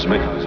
Cosmic.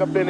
up in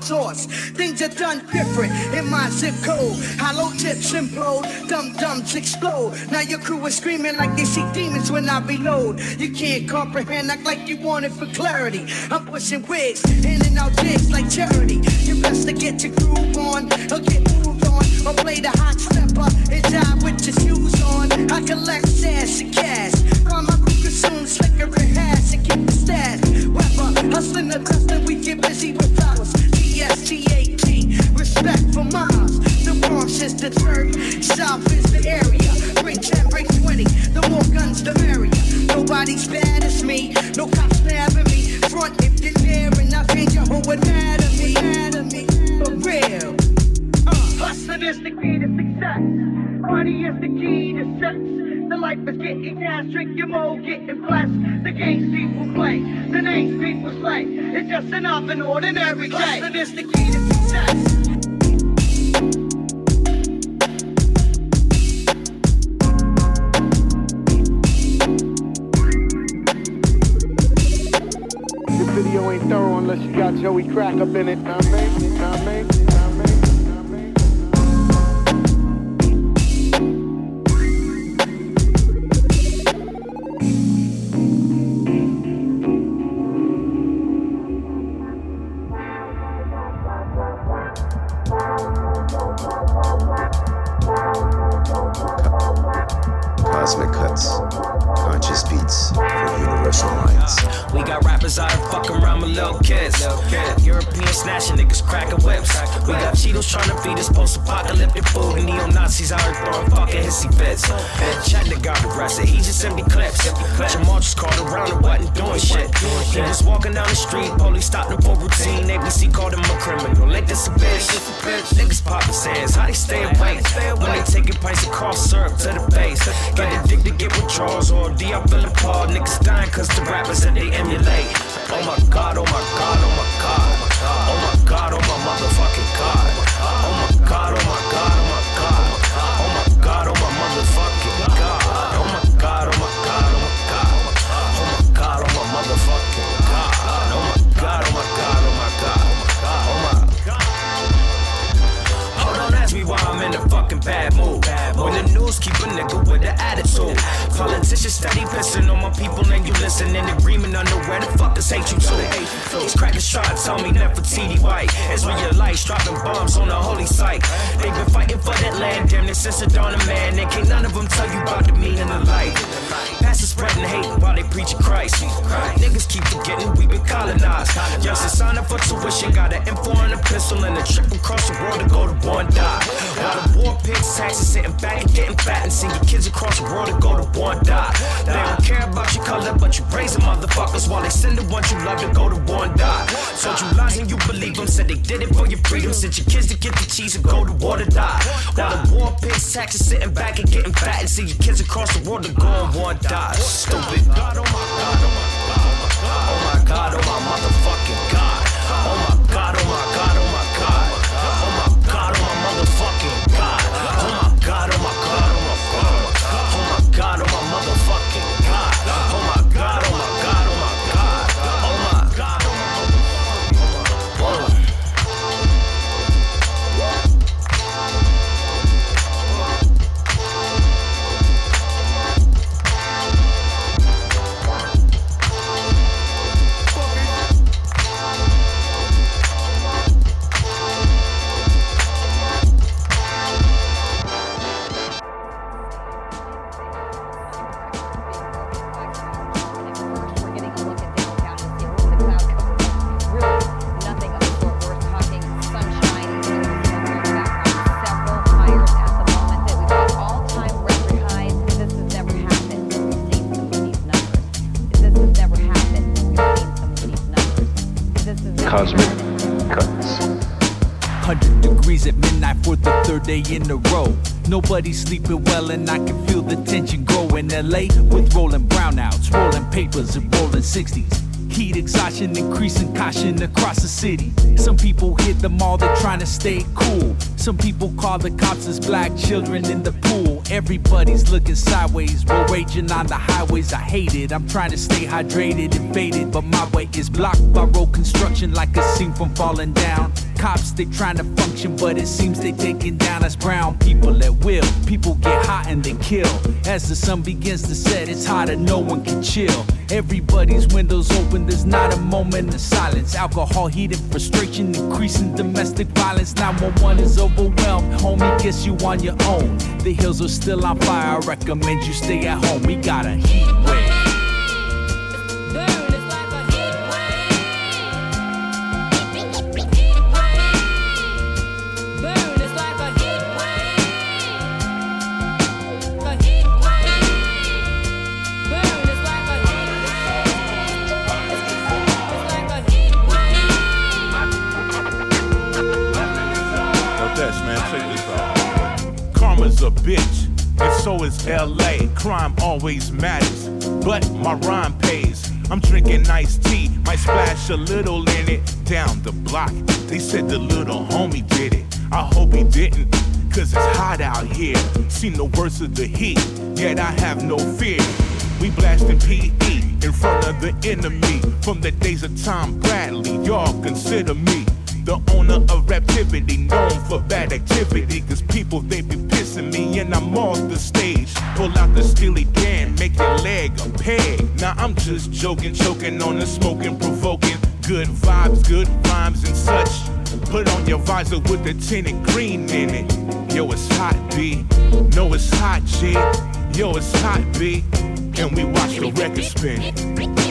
Things are done different in my zip code. Hollow tips implode, dumb dumbs explode. Now your crew is screaming like they see demons when I reload. You can't comprehend, act like you want it for clarity. I'm pushing wigs in and out jigs like charity. You best to get your groove on or get moved on or play the hot stepper and die with your shoes on. I collect an ordinary day. Taxes sitting day in a row. Nobody's sleeping well, and I can feel the tension grow in LA with rolling brownouts, rolling papers, and rolling 60s. Heat exhaustion, increasing caution across the city. Some people hit the mall, they're trying to stay cool. Some people call the cops as black children in the pool. Everybody's looking sideways, we're raging on the highways. I hate it. I'm trying to stay hydrated and faded, but my way is blocked by road construction like a scene from falling down. Cops, they trying to function, but it seems they taking down us brown people at will. People get hot and they kill. As the sun begins to set, it's hotter, no one can chill. Everybody's windows open, there's not a moment of silence. Alcohol, heat, and frustration, increasing domestic violence. 911 is overwhelmed, homie, guess you on your own. The hills are still on fire, I recommend you stay at home. We got a heat always matters, but my rhyme pays. I'm drinking iced tea, might splash a little in it down the block. They said the little homie did it. I hope he didn't, cause it's hot out here. Seen the worst of the heat, yet I have no fear. We blasting PE in front of the enemy. From the days of Tom Bradley, y'all consider me the owner of Raptivity, known for bad activity. Cause people, they be Pull out the Steely Dan, make your leg a peg. Now I'm just joking, choking on the smoking, provoking. Good vibes, good rhymes and such. Put on your visor with the tinted green in it. Yo, it's hot, B. No, it's hot, G. Yo, it's hot, B, and we watch the record spin.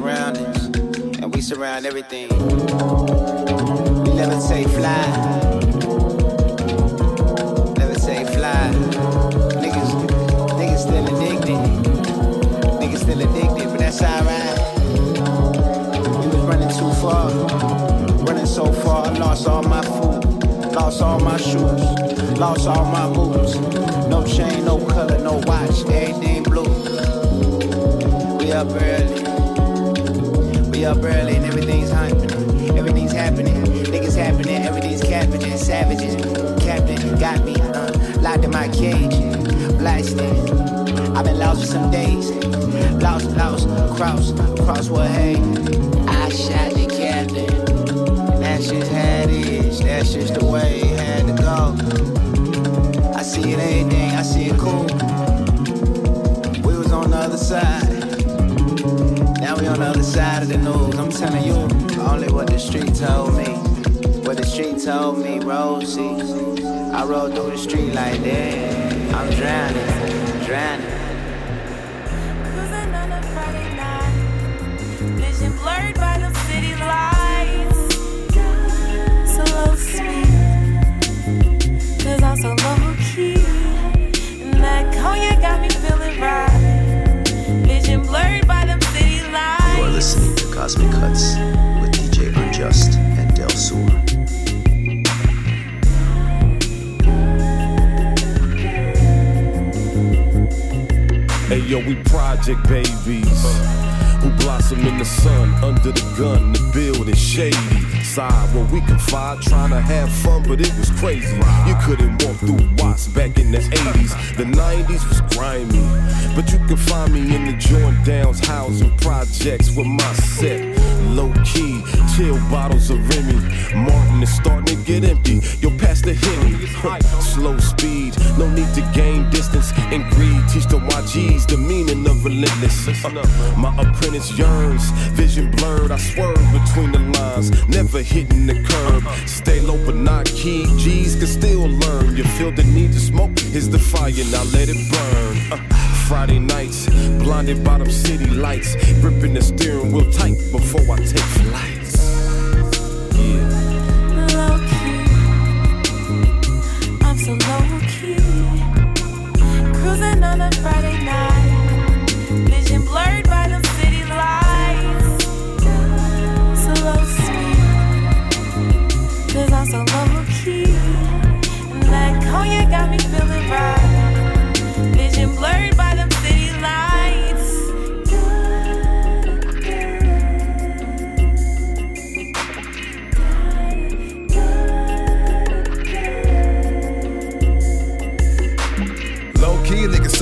Product telling you only what the street told me. What the street told me, Rosie. I rode through the street like that. I'm drowning, drowning. Cosmic Cuts with DJ Unjust and Del Sur. Hey yo, we project babies who blossom in the sun under the gun. The building shady side where we confide, trying to have fun, but it was crazy. You couldn't walk through Watts back in the 80s. The 90s was grimy, but you can find me in the joint downs housing projects with my set. Low key, chill bottles of Remy. Martin is starting to get empty. Yo, pass the Henny. Slow speed, no need to gain distance. And greed, teach the YGs the meaning of relentless. Uh, my apprentice yearns, vision blurred. I swerve between the lines, never hitting the curb. Stay low but not key. G's can still learn. You feel the need to smoke, is the fire, now let it burn. Friday nights, blinded by city lights, gripping the steering wheel tight before I take flights.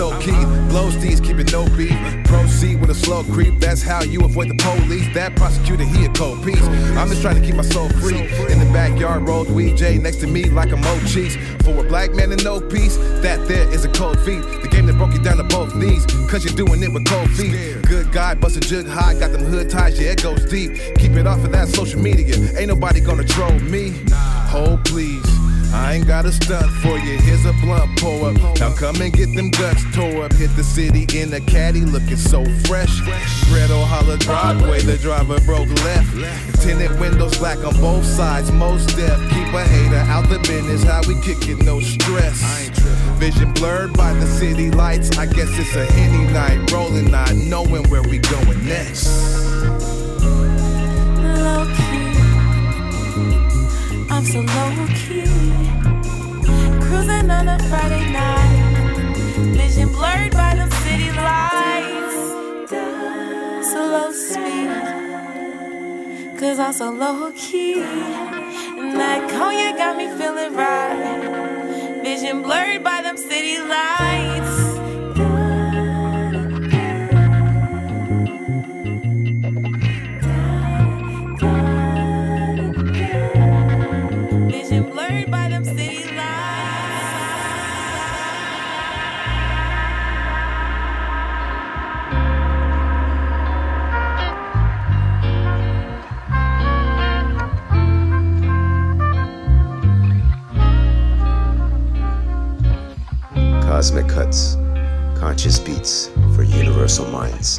So key. Blow steeds, keeping no beat. Proceed with a slow creep. That's how you avoid the police. That prosecutor, he a cold piece. I'm just trying to keep my soul free. In the backyard, rolled weed J next to me like a Mo cheese. For a black man in no peace, that there is a cold feet. The game that broke you down to both knees. Cause you're doing it with cold feet. Good guy, bust a jug high, got them hood ties, yeah, it goes deep. Keep it off of that social media. Ain't nobody gonna troll me. Hold please. I ain't got a stunt for you. Here's a blunt pour up. Now come and get them guts tore up. Hit the city in a caddy, looking so fresh. Red holler driveway, the driver broke left. Tinted windows black on both sides, most deaf. Keep a hater out the business. How we kick it, no stress. Vision blurred by the city lights. I guess it's a henny night, rolling, not knowing where we going next. I'm so low key. Cruising on a Friday night, vision blurred by the city lights. Slow speed, cause I'm so low key. And that cognac got me feeling right. Vision blurred by them city lights. Cosmic Cuts, conscious beats for universal minds.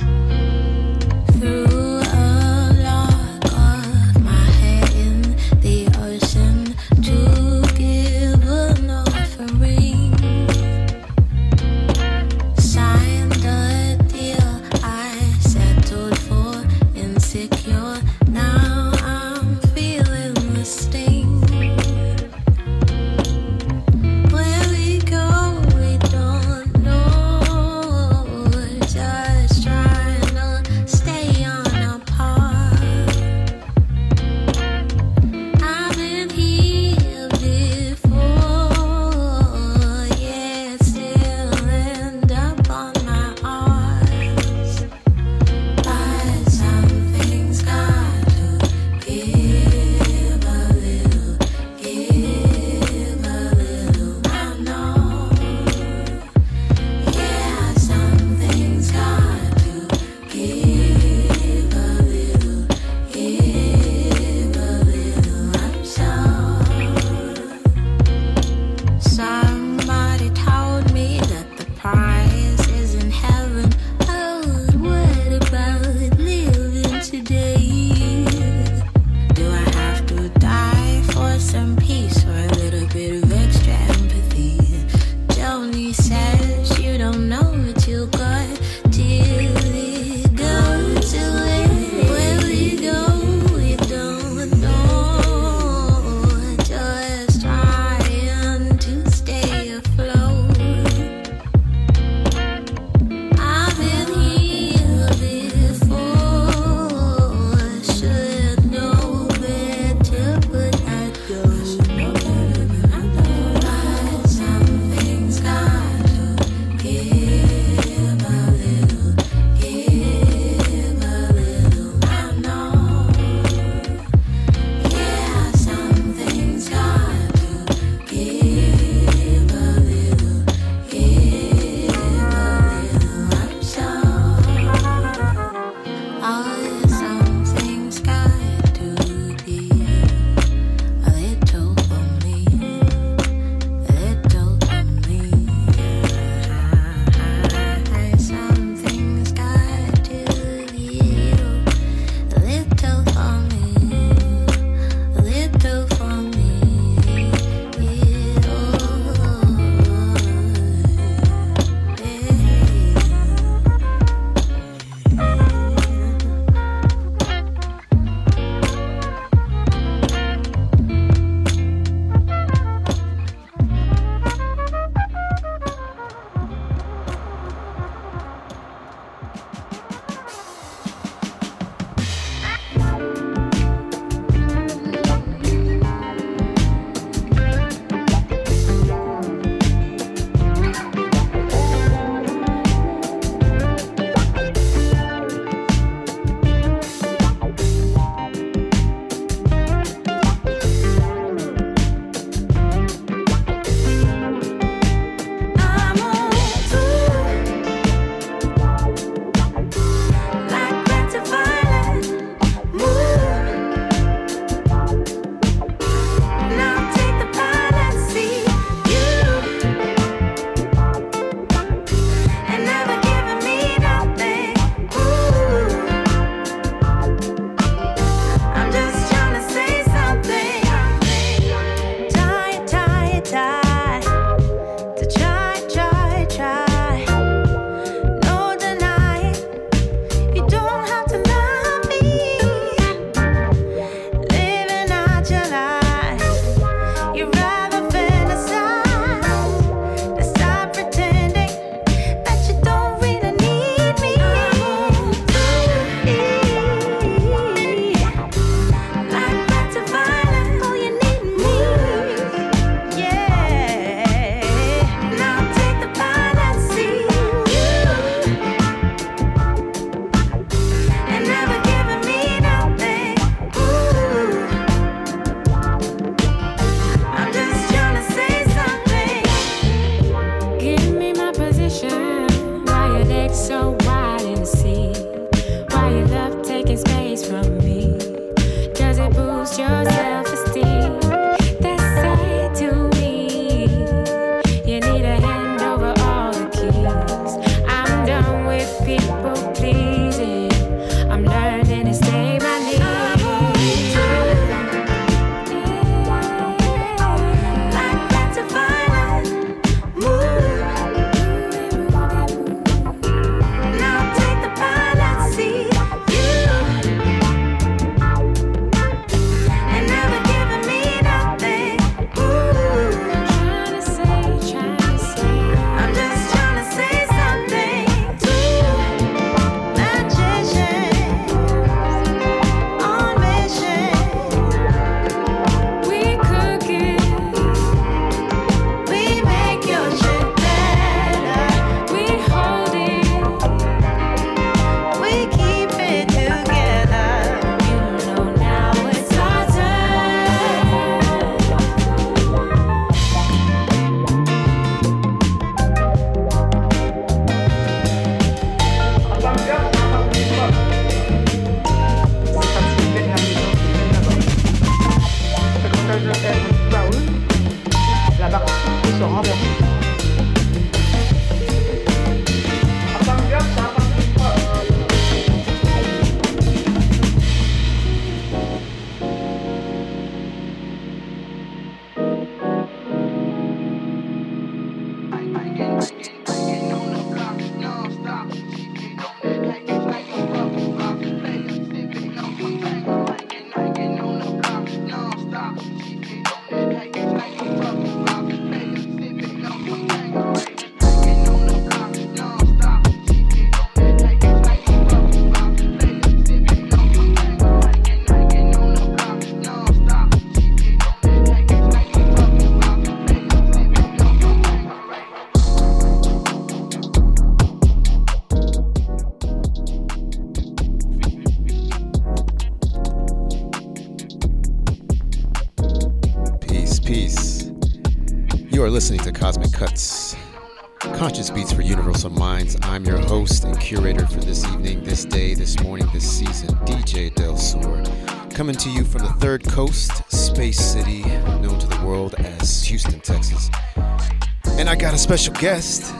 Special guest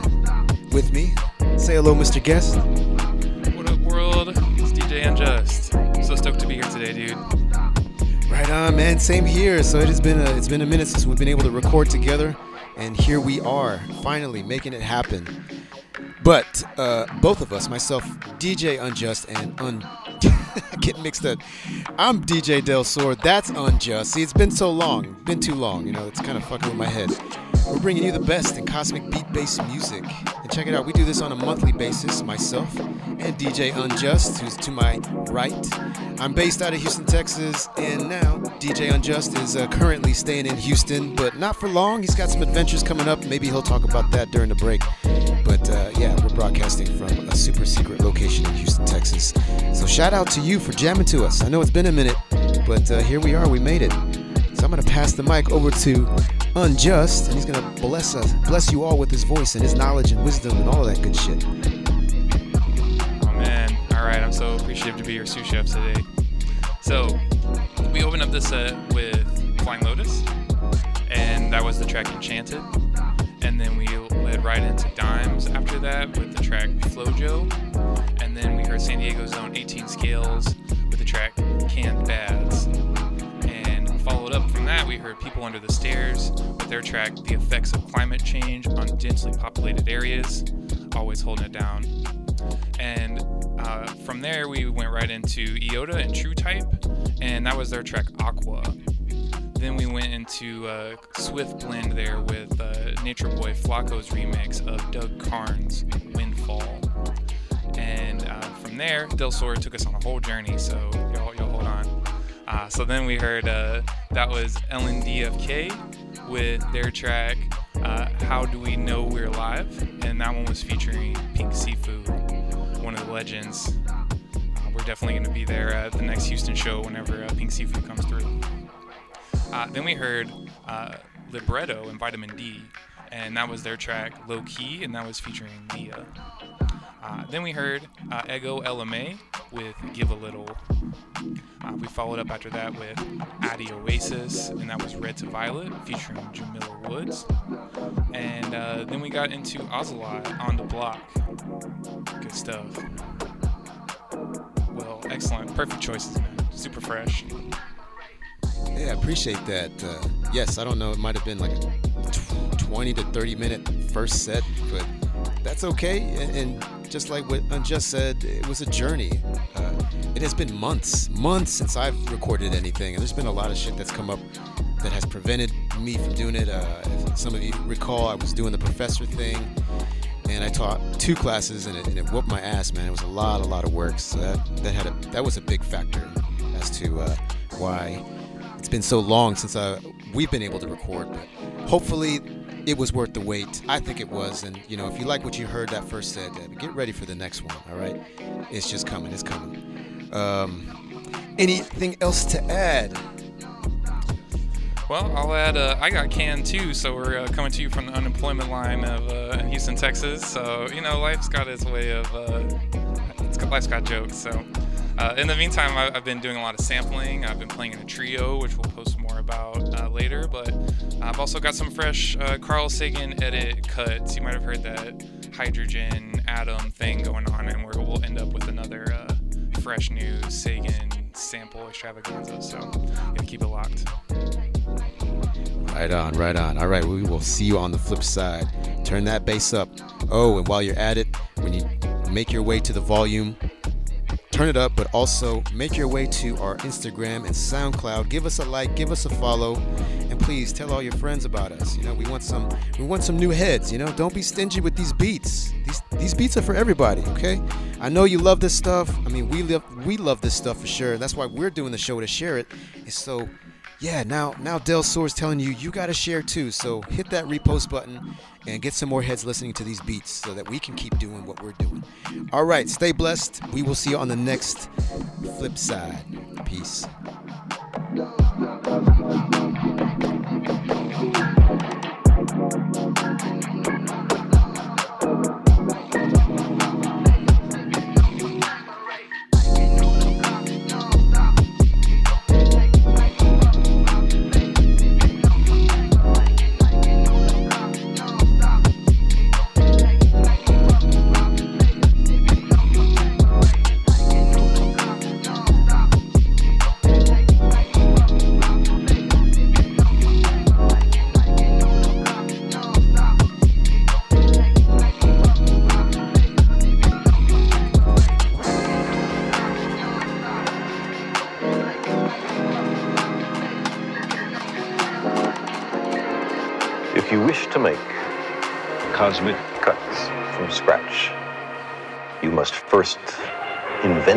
with me. Say hello, Mr. Guest. What up, world? It's DJ Unjust. I'm so stoked to be here today, dude. Right on, man. Same here. So it has been a it's been a minute since we've been able to record together, and here we are, finally making it happen. But uh, both of us, myself, DJ Unjust, and Un, get mixed up. I'm DJ Del Sur. That's Unjust. See, it's been so long, been too long. You know, it's kind of fucking with my head. We're bringing you the best in cosmic beat-based music. And check it out, we do this on a monthly basis, myself and DJ Unjust, who's to my right. I'm based out of Houston, Texas, and now DJ Unjust is uh, currently staying in Houston, but not for long. He's got some adventures coming up. Maybe he'll talk about that during the break. But uh, yeah, we're broadcasting from a super secret location in Houston, Texas. So shout out to you for jamming to us. I know it's been a minute, but uh, here we are. We made it. So I'm gonna pass the mic over to Unjust, and he's gonna bless us, bless you all with his voice and his knowledge and wisdom and all that good shit. Oh man, all right. I'm so appreciative to be your sous chef today. So we opened up this set with Flying Lotus, and that was the track Enchanted. And then we led right into Dimes after that with the track Flojo. And then we heard San Diego Zone 18 Scales with the track Canned Bads. We heard People Under the Stairs with their track The Effects of Climate Change on Densely Populated Areas, always holding it down. And uh, from there, we went right into Iota and True Type, and that was their track Aqua. Then we went into a Swift blend there with uh, Nature Boy Flako's remix of Doug Carnes' Windfall. And uh, from there, Del Sur took us on a whole journey, so y'all, y'all hold on. Uh, so then we heard uh, that was LNDFK with their track uh, How Do We Know We're Live? And that one was featuring Pink Siifu, one of the legends. Uh, we're definitely going to be there at the next Houston show whenever uh, Pink Siifu comes through. Uh, then we heard Libretto and Vitamin D, and that was their track Low Key, and that was featuring Mia. Uh, then we heard uh, Ego Ella May with Give a Little. Uh, we followed up after that with Adi Oasis, and that was Red to Violet featuring Jamila Woods. And uh, then we got into Ocelot on the block. Good stuff. Well, excellent. Perfect choices, man. Super fresh. Yeah, I appreciate that. Uh, yes, I don't know. It might have been like a 20 to 30 minute first set, but that's okay. And, just like what Unjust said, it was a journey. Uh, it has been months, months since I've recorded anything, and there's been a lot of shit that's come up that has prevented me from doing it. Uh, some of you recall, I was doing the professor thing, and I taught two classes, and it, and it whooped my ass, man. It was a lot, a lot of work. So that that had a that was a big factor as to uh, why it's been so long since uh, we've been able to record. But hopefully, it was worth the wait. I think it was. And you know, if you like what you heard that first set, get ready for the next one. All right, it's just coming. It's coming. Um, anything else to add? Well, I'll add. Uh, I got canned too, so we're uh, coming to you from the unemployment line of uh, in Houston, Texas. So you know, life's got its way of. Uh, got, life's got jokes. So uh, in the meantime, I, I've been doing a lot of sampling. I've been playing in a trio, which we'll post about uh, later. But I've also got some fresh Carl Sagan edit cuts. You might have heard that hydrogen atom thing going on, and we're, we'll end up with another fresh new Sagan sample extravaganza. So keep it locked. Right on, right on. All right, we will see you on the flip side. Turn that bass up. Oh, and while you're at it, when you make your way to the volume, turn it up, but also make your way to our Instagram and SoundCloud. Give us a like, give us a follow, and please tell all your friends about us. You know, we want some we want some new heads, you know. Don't be stingy with these beats. These these beats are for everybody, okay? I know you love this stuff. I mean, we love we love this stuff for sure. That's why we're doing the show to share it. It's so yeah, now now Del Sur's telling you you got to share too. So hit that repost button and get some more heads listening to these beats so that we can keep doing what we're doing. All right, stay blessed. We will see you on the next flip side. Peace.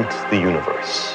the universe.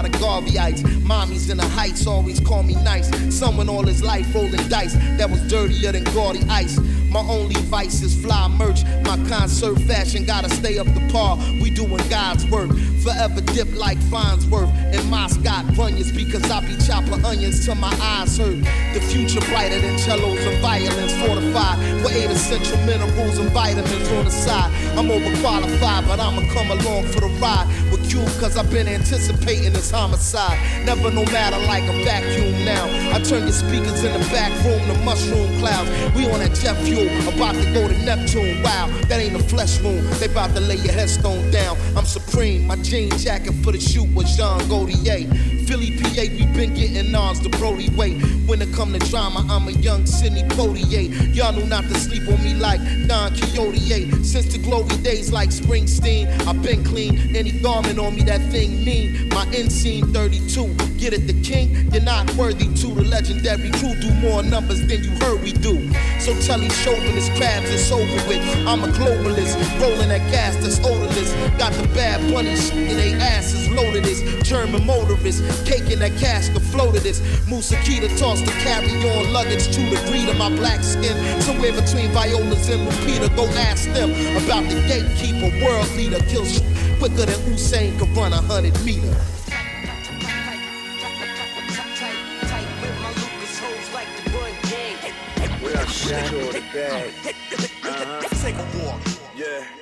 Out of Garveyites. Mommies in the heights always call me nice. Someone all his life rolling dice that was dirtier than gaudy ice. My only vice is fly merch. My concert fashion gotta stay up to par. We doing God's work. Forever dip like Farnsworth and Moscot bunions because I be chopping onions till my eyes hurt. The future brighter than cellos and violins fortified with eight essential minerals and vitamins on the side. I'm overqualified, but I'ma come along for the ride with Q cause I've been anticipating this homicide. Never no matter like a vacuum now. I turn your speakers in the back room to mushroom clouds. We on that jet fuel, about to go to Neptune. Wow, that ain't a flesh wound. They about to lay your headstone down. I'm supreme. My jean jacket for the shoot was Jean Gaultier. Philly, PA, we been getting ours the Brody way. When it come to drama, I'm a young Sidney Poitier. Y'all knew not to sleep on me like Don Quixote. Since the glory days like Springsteen, I've been clean. Any garment on me, that thing mean. My inseam 32. Get it, the king? You're not worthy to the legendary crew. Do more numbers than you heard we do. So tell these chauvinist crabs it's over with. I'm a globalist, rolling that gas that's odorless. Got the bad bunnies in they asses loaded this. German motorist, cake in that casket floated this. Musakita tossed to carry on luggage to the greed of my black skin. Somewhere between Violas and Lupita, go ask them about the gatekeeper, world leader. Kills quicker than Usain could run a hundred meter. We are secure the bag. Uh-huh. Take a walk. Yeah.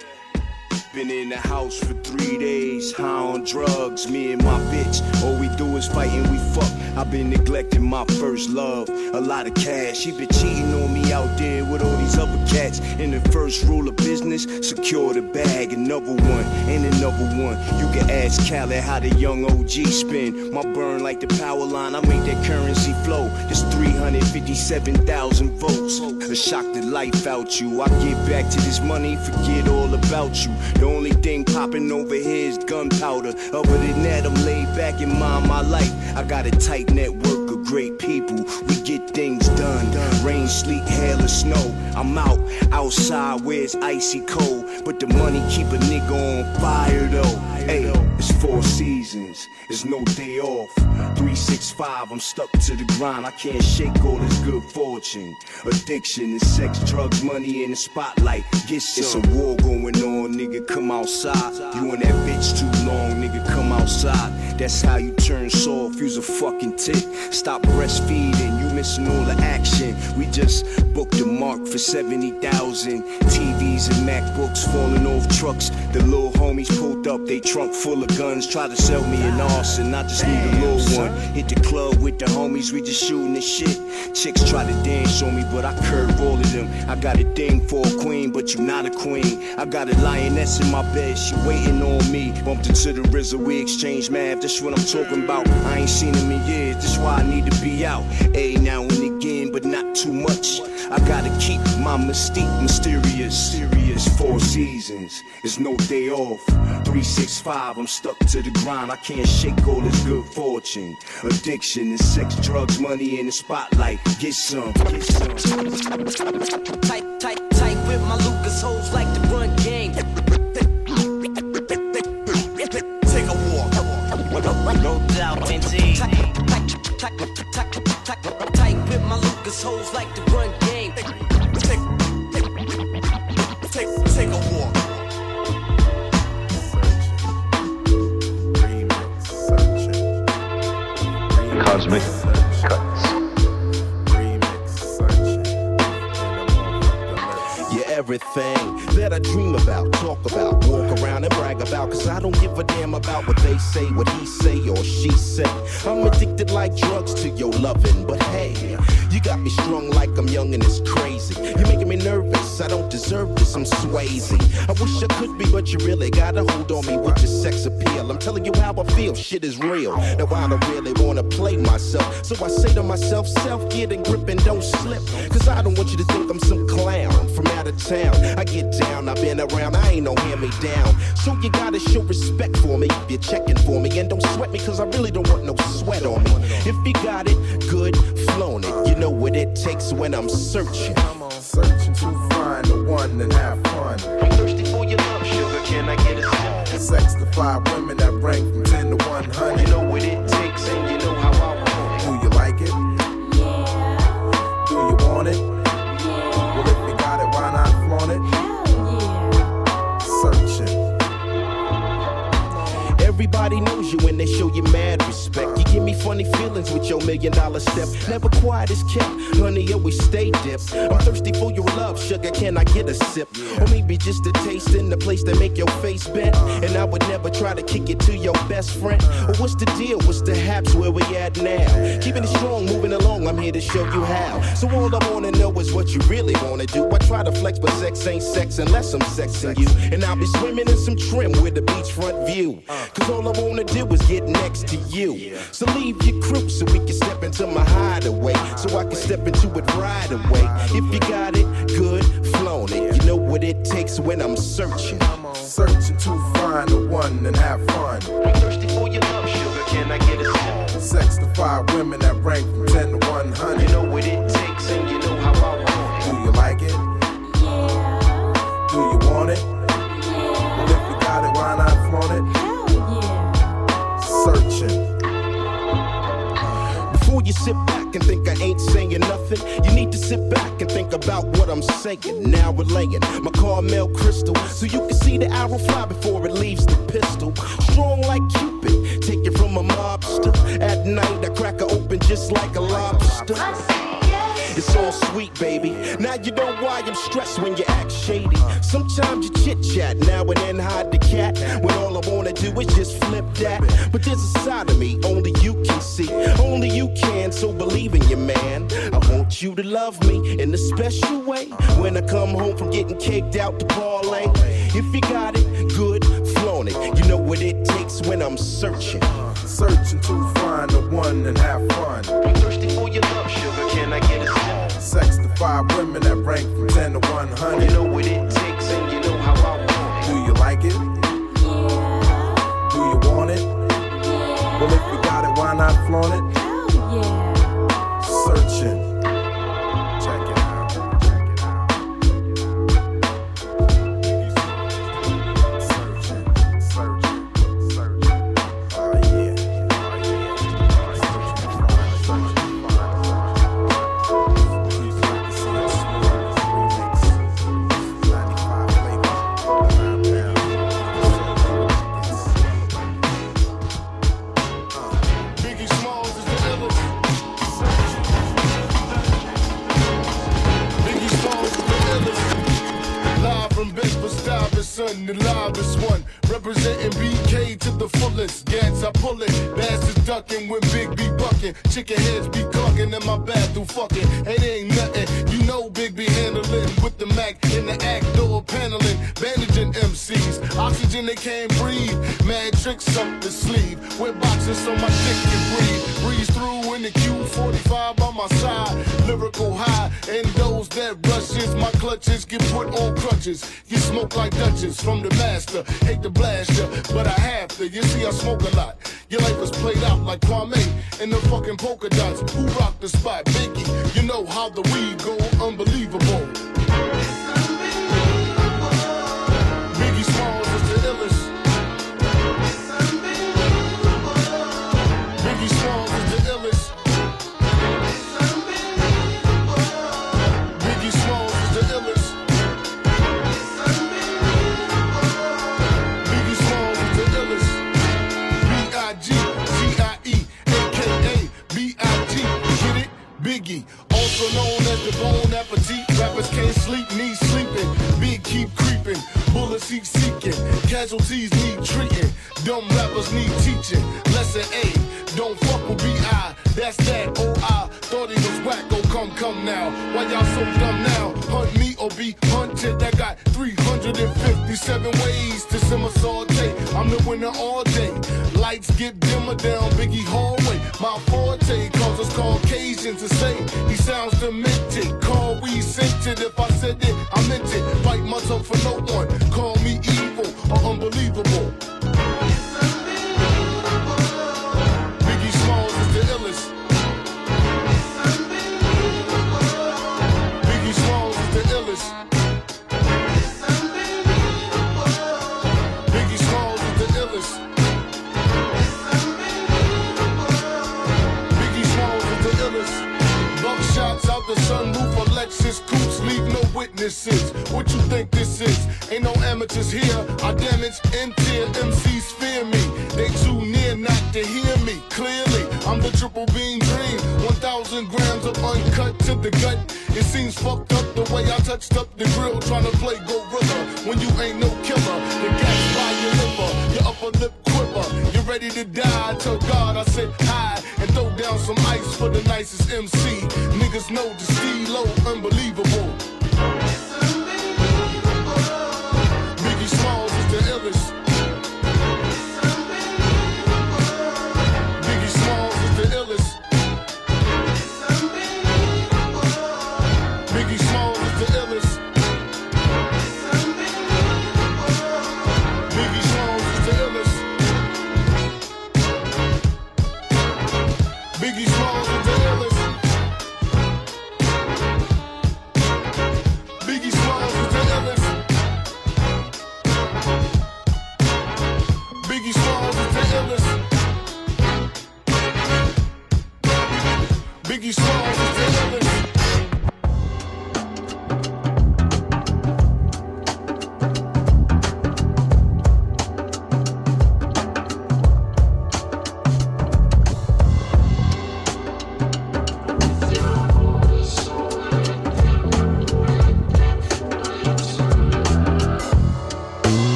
Been in the house for three days, high on drugs. Me and my bitch, all we do is fight and we fuck. I've been neglecting my first love. A lot of cash, she been cheating on me out there with all these other cats. And the first rule of business, secure the bag. Another one, and another one. You can ask Khaled how the young OG spin. My burn like the power line, I make that currency flow. There's 357,000 votes. A shock the life out you. I get back to this money, forget all about you. The only thing popping over here is gunpowder. Other than that, I'm laid back and mind my life. I got a tight network of great people. We get things done. Rain, sleet, hail, or snow. I'm out, outside where it's icy cold. But the money keep a nigga on fire though. Hey, it's four seasons, it's no day off. 365, I'm stuck to the grind. I can't shake all this good fortune. Addiction and sex, drugs, money in the spotlight. Get some. It's a war going on, nigga. Come outside. You and that bitch too long, nigga. Come outside. That's how you turn soft. Use a fucking tick. Stop breastfeeding. Missing all the action. We just booked the mark for 70,000. TVs and MacBooks falling off trucks. The little homies pulled up, they trunk full of guns. Try to sell me an arson. I just need a little one. Hit the club with the homies, we just shooting the shit. Chicks try to dance on me, but I curve all of them. I got a thing for a queen, but you not a queen. I got a lioness in my bed, she waiting on me. Bumped into the RZA, we exchange math. That's what I'm talking about. I ain't seen him in years, that's why I need to be out. A now and but not too much. I gotta keep my mystique mysterious. Serious four seasons, it's no day off. 365, I'm stuck to the grind. I can't shake all this good fortune. Addiction is sex, drugs, money in the spotlight. Get some, get some. Tight, tight, tight with my Lucas hoes like with hoes like the run game. Take, take, take a walk. Cosmic Cuts. You're everything that I dream about, talk about, walk around and brag about. Cause I don't give a damn about what they say, what he say or she say. I'm addicted like drugs to your loving, but hey, you got me strung like I'm young and it's crazy. You're making me nervous, I don't deserve this, I'm Swayze. I wish I could be, but you really got a hold on me with your sex appeal. I'm telling you how I feel, shit is real. Now I don't really wanna play myself, so I say to myself, self, get in grip and don't slip. Cause I don't want you to think I'm some clown from out of town. I get down, I've been around, I ain't no hand me down. So you gotta show respect for me if you're checking for me. And don't sweat me, cause I really don't want no sweat on me. If you got it, good, flown it. You know what it takes when I'm searching. Searching to find the one and have fun. I'm thirsty for your love, sugar. Can I get a sip? Sex to five women that rank from 10 to 100. You know what it takes, and you know how I want it. Do you like it? Yeah. Do you want it? Yeah. Well, if you got it, why not flaunt it? Hell yeah. Searching. Everybody knows you when they show you mad You give me funny feelings with your million dollar step. Never quiet as kept, honey, always stay dipped. I'm thirsty for your love, sugar. Can I get a sip? Or maybe just a taste in the place that make your face bend. And I would never try to kick it to your best friend. Or what's the deal? What's the haps where we at now? Keeping it strong, moving along. I'm here to show you how. So all I wanna know is what you really wanna do. I try to flex, but sex ain't sex unless I'm sexing you. And I'll be swimming in some trim with a beachfront view. Cause all I wanna do is get next to you. So leave your crew so we can step into my hideaway. So I can step into it right away. If you got it, good, flown it. You know what it takes when I'm searching. Searching to find the one and have fun. I'm thirsty for your love, sugar. Can I get a sip? Sex to five women that rank from 10 to 100. You know what it takes, and you know how I want it. Do you like it? Yeah. Do you want it? Yeah. Well, if you got it, why not flaunt it? You sit back and think I ain't saying nothing, you need to sit back and think about what I'm saying. Now we're laying my Carmel crystal, so you can see the arrow fly before it leaves the pistol. Strong like Cupid, take it from a mobster. At night, I crack her open just like a lobster. It's all sweet, baby. Now you know why I'm stressed when you act shady. Sometimes you chit chat, now and then hide the cat. When all I wanna do is just flip that. But there's a side of me only you can see, only you can. So believe in your man. I want you to love me in a special way. When I come home from getting caked out to parlay, if you got it, good, flaunt it. You know what it takes when I'm searching. Searching to find the one and have fun. I'm thirsty for your love, sugar. Can I get a sip? Sex to five women that rank from 10 to 100. You know what it takes, and you know how I want it. Do you like it? Do you want it? Well, if you got it, why not flaunt it? None, the loudest one. Representing BK to the fullest. Gats, I pull it. Bastards ducking when Big B bucking. Chicken heads be clucking in my bathroom fucking. It ain't nothing. You know Big B handling with the Mac in the act door paneling. Bandaging MCs. Oxygen they can't breathe. Mad tricks up the sleeve. With boxes so my dick can breathe. Breeze through in the Q45 by my side. Lyrical high. And those that rushes, my clutches get put on crutches. You smoke like Dutchess from the master. Hate to blast ya, but I have to. You see, I smoke a lot. Your life is played out like Kwame in the fucking polka dots. Who rock the spot? Biggie. You know how the weed go unbelievable. Also known as the Bone Appetit. Rappers can't sleep, need sleeping. Big keep creeping, bullets keep seeking. Casualties need treating. Dumb rappers need teaching. Lesson A, don't fuck with B.I. That's that, oh I thought he was whack, oh come, come now. Why y'all so dumb now? Hunt me or be hunted. I got 357 ways to simmer saute. I'm the winner all day. Lights get dimmer down Biggie hallway. My forte Caucasians to say he sounds demented. Call we scented. If I said it, I meant it. Bite my tongue for no one. Call me evil or unbelievable. No witnesses. What you think this is? Ain't no amateurs here. I damage interior MCs fear me. They too near not to hear me clearly. I'm the triple beam dream. 1,000 grams of uncut to the gut. It seems fucked up the way I touched up the grill trying to play gorilla when you ain't no killer. The gas by your liver, your upper lip quiver. You're ready to die. I Tell God I said hi and throw down some ice for the nicest MC. Niggas know the stilo unbelievable. Thank you.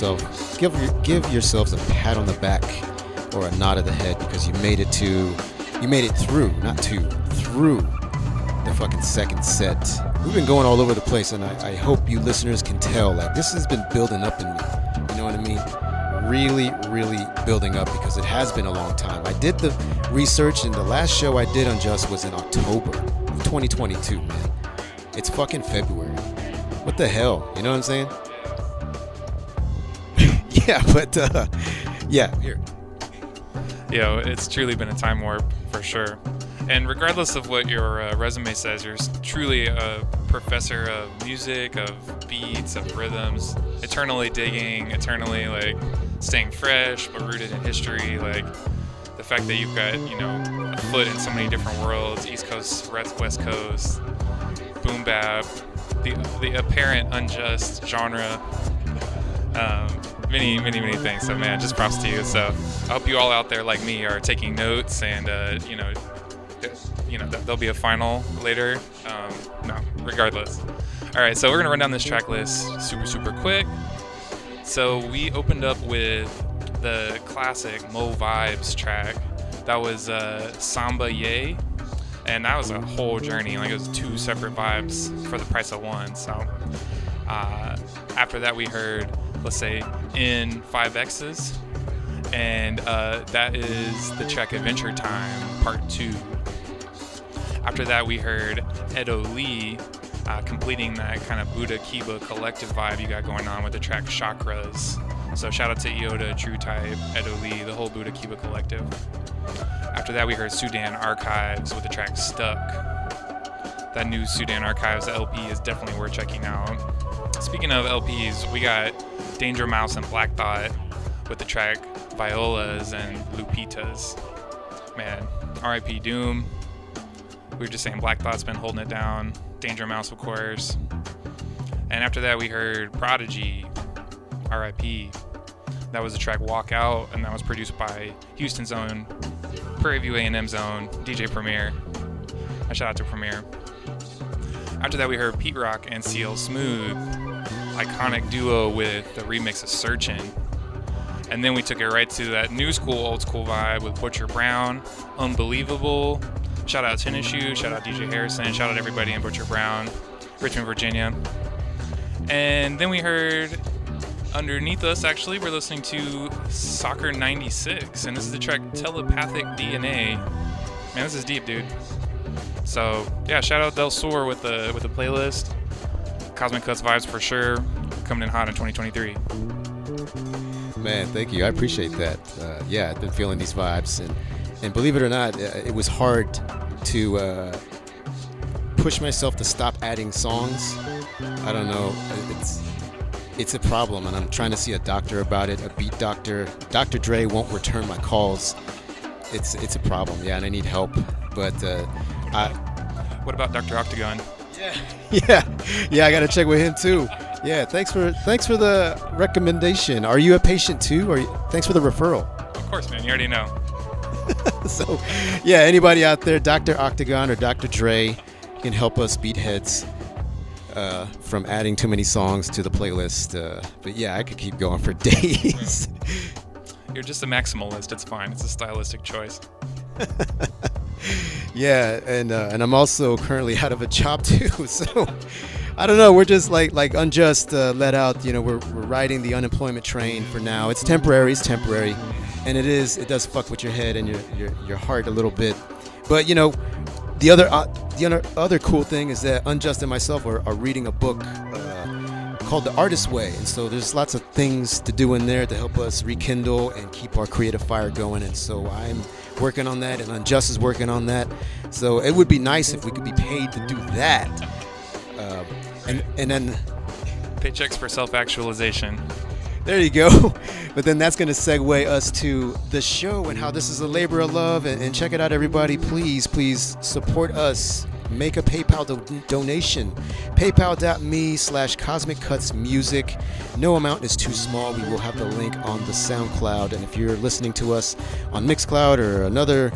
Yourself, give give yourselves a pat on the back or a nod of the head because you made it to, you made it through, not to, through the fucking second set. We've been going all over the place, and I, I hope you listeners can tell. Like this has been building up in me. You know what I mean? Really, really building up because it has been a long time. I did the research, and the last show I did on Just was in October 2022. Man, it's fucking February. what the hell? You know what I'm saying? Yeah, but uh, yeah, here. It's truly been a time warp for sure. And regardless of what your uh, resume says, you're truly a professor of music, of beats, of rhythms, eternally digging, eternally like staying fresh but rooted in history. Like the fact that you've got you know a foot in so many different worlds, East Coast, West Coast, boom bap, the the apparent unjust genre. Um, many, many, many things. So, man, just props to you. So, I hope you all out there, like me, are taking notes and, uh, you know, you know, there'll be a final later. Um, no, regardless. All right, so we're gonna run down this track list super, super quick. So we opened up with the classic Mo Vibes track. That was uh, Samba Ye, and that was a whole journey. Like it was two separate vibes for the price of one. So uh, after that, we heard, let's say, in five X's, and uh, that is the track Adventure Time Part Two. After that, we heard Edo Lee uh, completing that kind of Buddha Kiba collective vibe you got going on with the track Chakras. So shout out to Iota, True Type, Edo Lee, the whole Buddha Kiba collective. After that, we heard Sudan Archives with the track Stuck. That new Sudan Archives LP is definitely worth checking out. Speaking of LPs, we got Danger Mouse and Black Thought with the track Violas and Lupitas. Man, RIP Doom. We were just saying Black Thought's been holding it down. Danger Mouse, of course. And after that, we heard Prodigy, RIP. That was the track Walk Out, and that was produced by Houston's own Prairie View A&M's own DJ Premier. A shout out to Premier. After that, we heard Pete Rock and CL Smooth, iconic duo with the remix of Searchin'. And then we took it right to that new school, old school vibe with Butcher Brown, Unbelievable. Shout out Tennishu, shout out DJ Harrison, shout out everybody in Butcher Brown, Richmond, Virginia. And then we heard underneath us, actually, we're listening to Soccer 96, and this is the track Telepathic DNA. Man, this is deep, dude. So yeah, shout out Del Sur with the with the playlist. Cosmic Cuts vibes for sure, coming in hot in 2023. Man, thank you. I appreciate that. Uh, yeah, I've been feeling these vibes, and and believe it or not, uh, it was hard to uh, push myself to stop adding songs. I don't know. It's it's a problem, and I'm trying to see a doctor about it, a beat doctor. Dr. Dre won't return my calls. It's it's a problem. Yeah, and I need help. But uh, I. What about Dr. Octagon? Yeah, yeah, Yeah, I gotta check with him too. Yeah, thanks for thanks for the recommendation. Are you a patient too? Or thanks for the referral. Of course, man. You already know. so, yeah, anybody out there, Dr. Octagon or Dr. Dre, can help us beat heads uh, from adding too many songs to the playlist. Uh, but yeah, I could keep going for days. You're just a maximalist. It's fine. It's a stylistic choice. Yeah, and uh, and I'm also currently out of a job too. So I don't know. We're just like like unjust uh, let out. You know, we're we're riding the unemployment train for now. It's temporary. It's temporary, and it is. It does fuck with your head and your your, your heart a little bit. But you know, the other uh, the other other cool thing is that Unjust and myself are, are reading a book. Uh, called the artist way and so there's lots of things to do in there to help us rekindle and keep our creative fire going and so i'm working on that and unjust is working on that. So it would be nice if we could be paid to do that. Um, and and then Paychecks for self-actualization. there you go. But then that's going to segue us to the show and how this is a labor of love and, and check it out everybody. Please please support us make a paypal do- donation. Paypal.me slash cosmic cuts music. No amount is too small. We will have the link on the soundcloud. And if you're listening to us on mixcloud or another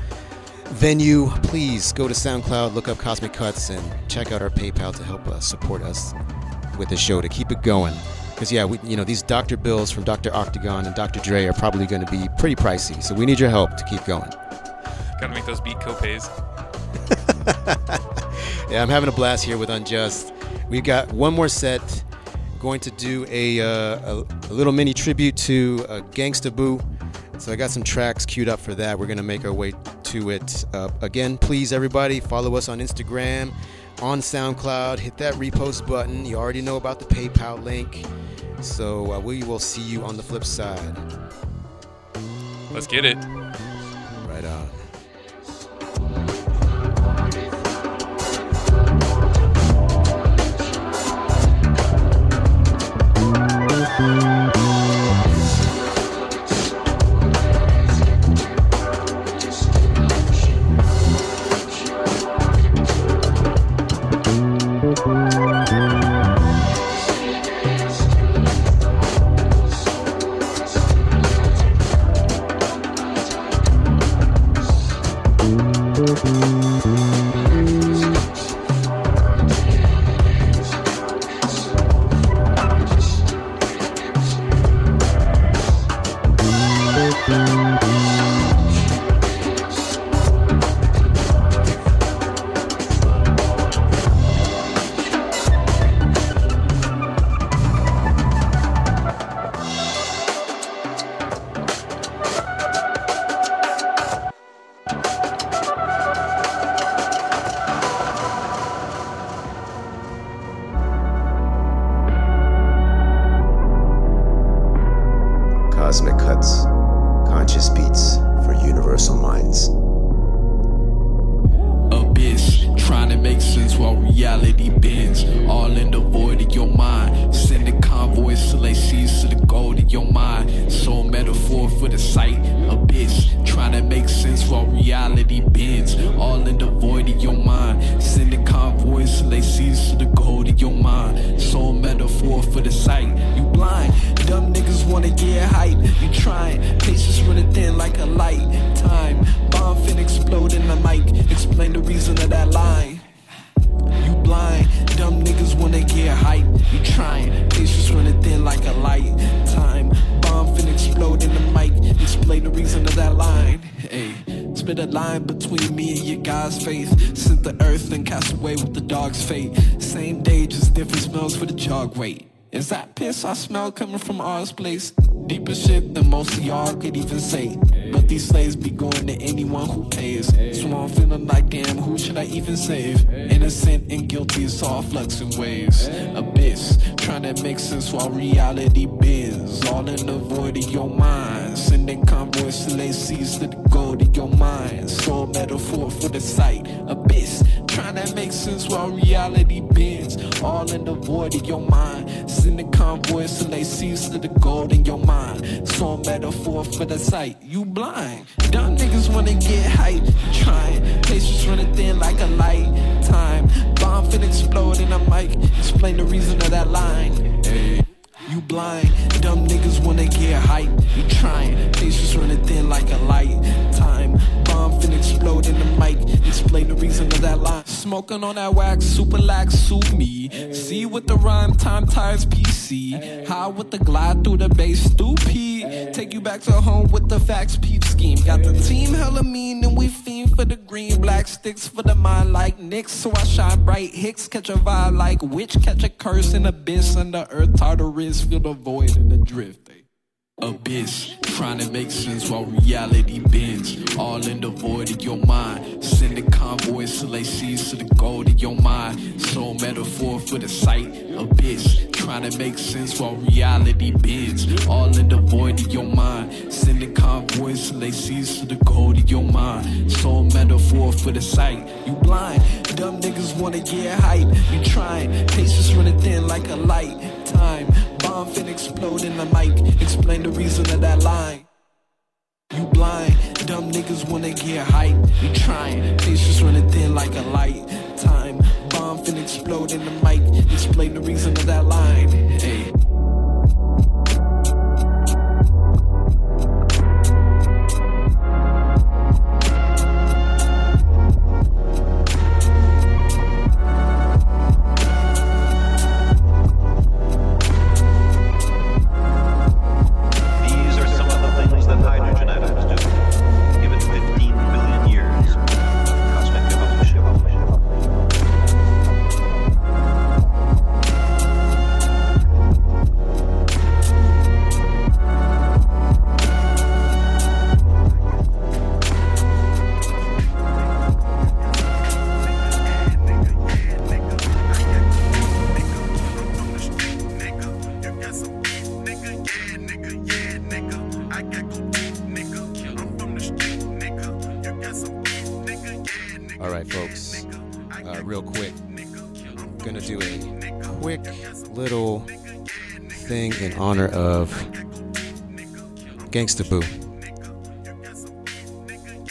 venue please go to soundcloud look up cosmic cuts and check out our paypal to help us support us with the show to keep it going. Because yeah we, you know these doctor bills from dr octagon and dr dre are probably going to be pretty pricey. So we need your help to keep going. Gotta make those beat copays. yeah, I'm having a blast here with Unjust. We've got one more set. Going to do a, uh, a, a little mini tribute to uh, Gangsta Boo. So I got some tracks queued up for that. We're gonna make our way to it. Uh, again, please everybody follow us on Instagram. on SoundCloud. Hit that repost button. You already know about the PayPal link. So uh, we will see you on the flip side. Let's get it. Right on. Ours place? Deeper shit than most of y'all could even say. But these slaves be going to anyone who pays. So I'm feeling like, damn, who should I even save? Innocent and guilty, it's all flux and waves. Abyss, trying to make sense while reality bends. All in the void of your mind. All in the void of your mind. Send the convoys till they seize to the gold in your mind. Soul metaphor for the sight. You blind. Dumb niggas wanna get hype. Trying. Patience running thin like a light. Time. Bomb fin explode in a mic. Explain the reason of that line. Hey. You blind, dumb niggas wanna get hype. You trying, patience running thin like a light. Time, fin explode in the mic. Explain the reason of that line. Smoking on that wax, super lax, suit me. See with the rhyme, time tires PC. High with the glide through the bass, stupid. Take you back to home with the facts, peep scheme. Got the team hella mean, and we fiend for the green. Black sticks for the mind like Knicks, so I shine bright. Hicks catch a vibe like witch, catch a curse in abyss under earth. Tartarus, feel the void and the drift. Abyss, trying to make sense while reality bends. All in the void of your mind. Sending convoys till they seize to the gold of your mind. So metaphor for the sight. Abyss, trying to make sense while reality bends. All in the void of your mind. Sending convoys till they seize to the gold of your mind. So metaphor for the sight. You blind, dumb niggas wanna get hype. You trying, patience running thin like a light. Time, bomb fin explode in the mic. Explain the reason of that line. You blind, dumb niggas wanna get hype. You trying, patience running thin like a light. Time, bomb fin explode in the mic. Explain the reason of that line. Hey. Quick little thing in honor of Gangsta Boo,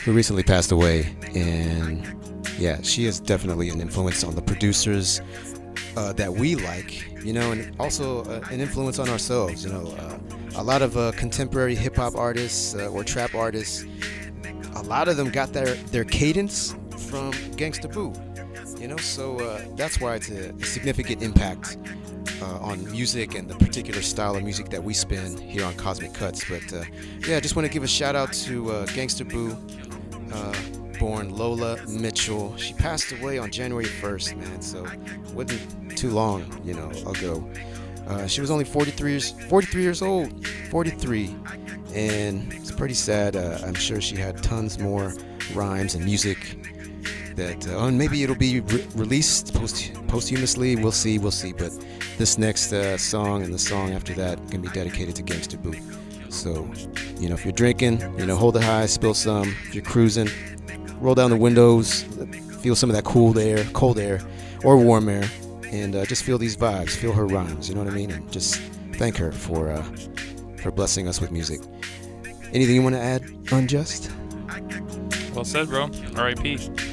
who recently passed away, and yeah, she is definitely an influence on the producers uh, that we like, you know, and also uh, an influence on ourselves. You know, uh, a lot of uh, contemporary hip hop artists uh, or trap artists, a lot of them got their their cadence from Gangsta Boo. You know, so uh, that's why it's a, significant impact uh, on music and the particular style of music that we spin here on Cosmic Cuts. But uh, yeah, I just want to give a shout out to uh, Gangsta Boo, uh, born Lola Mitchell. She passed away on January 1st, man. So wasn't too long, you know, ago. Uh, she was only 43 years 43 years old, 43, and it's pretty sad. Uh, I'm sure she had tons more rhymes and music that, uh, and maybe it'll be re- released post- posthumously. We'll see, we'll see. But this next uh, song and the song after that can be dedicated to Gangsta Boo. So, you know, if you're drinking, you know, hold it high, spill some. If you're cruising, roll down the windows, feel some of that cool air, cold air, or warm air, and uh, just feel these vibes, feel her rhymes. You know what I mean? And just thank her for uh, for blessing us with music. Anything you want to add, Unjust? Well said, bro. R.I.P.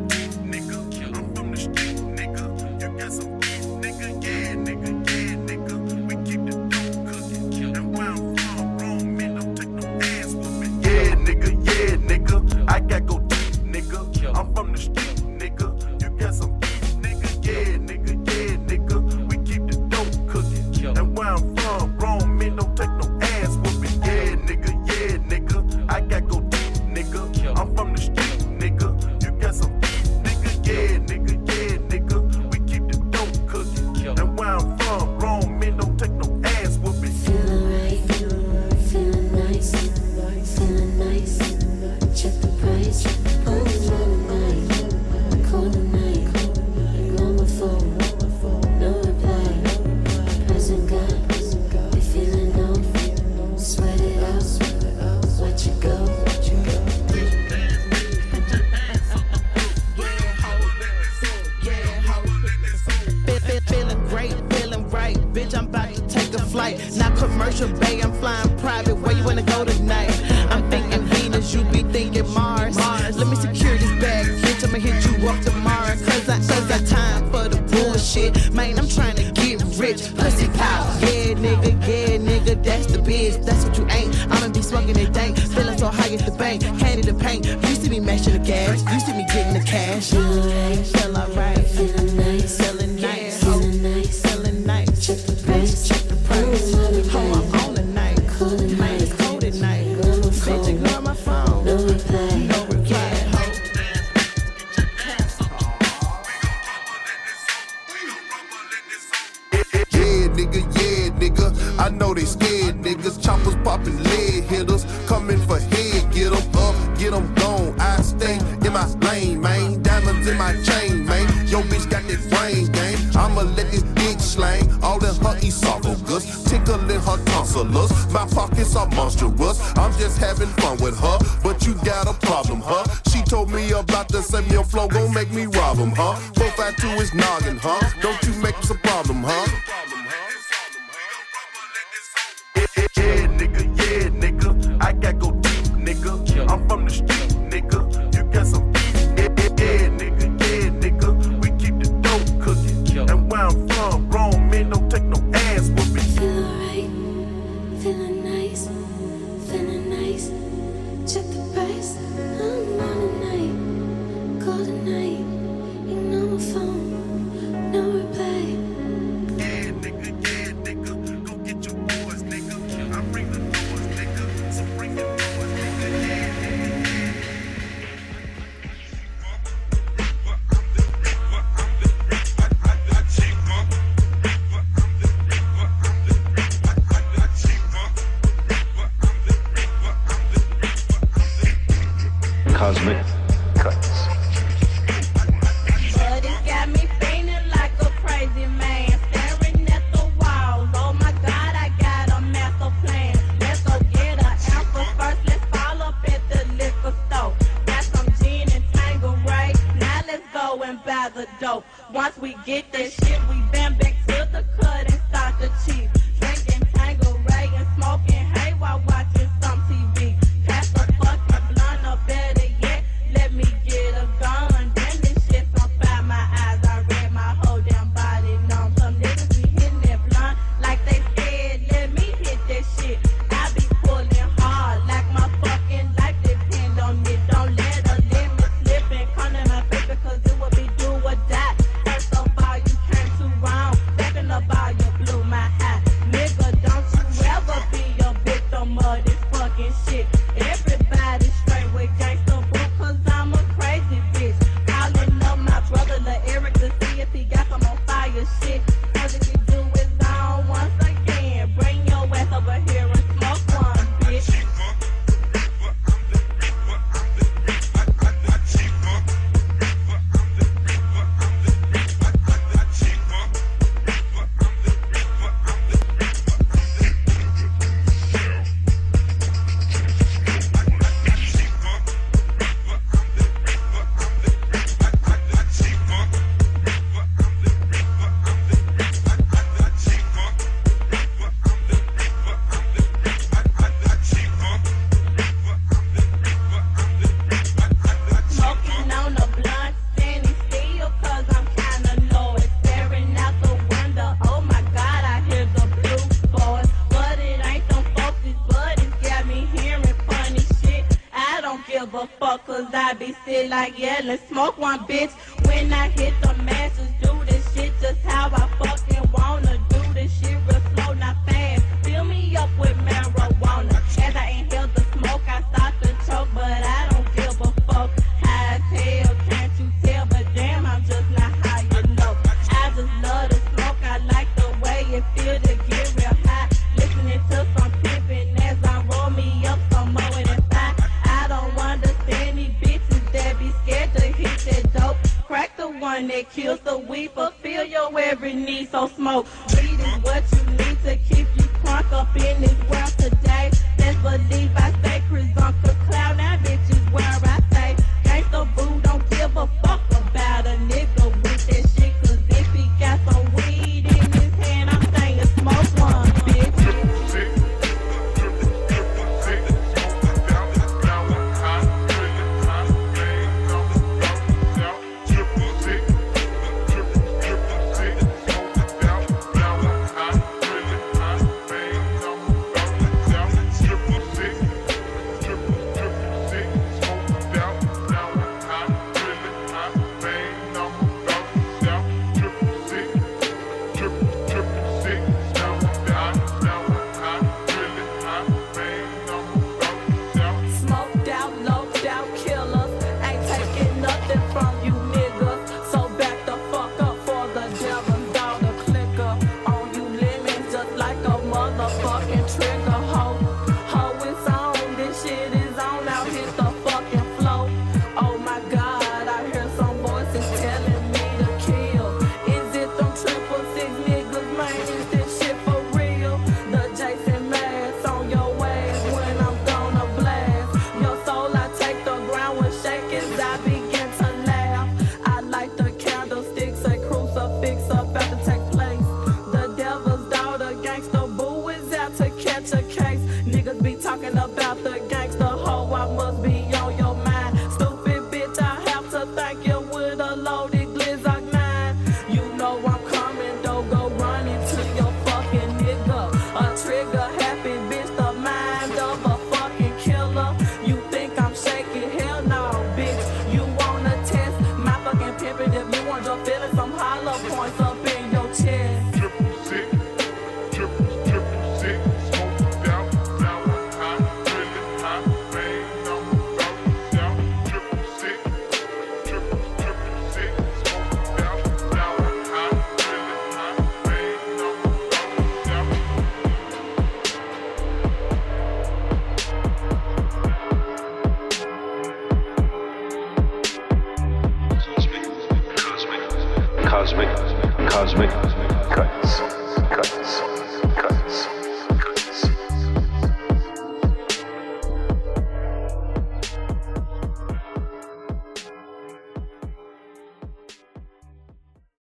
Commercial bay, I'm flying private. Where you wanna go tonight? I'm thinking Venus, you be thinking Mars. Let me secure this bag, bitch. I'ma hit you up tomorrow. Cause I, cause I time for the bullshit. Man, I'm trying to get rich. Pussy power. Yeah, nigga, yeah, nigga, that's the bitch. That's what you ain't. I'ma be smoking it dank. Feeling so high at the bank. Candy the paint. the dough. Once we get this shit, we bam back to the cutting. like, yeah, let's smoke one, bitch.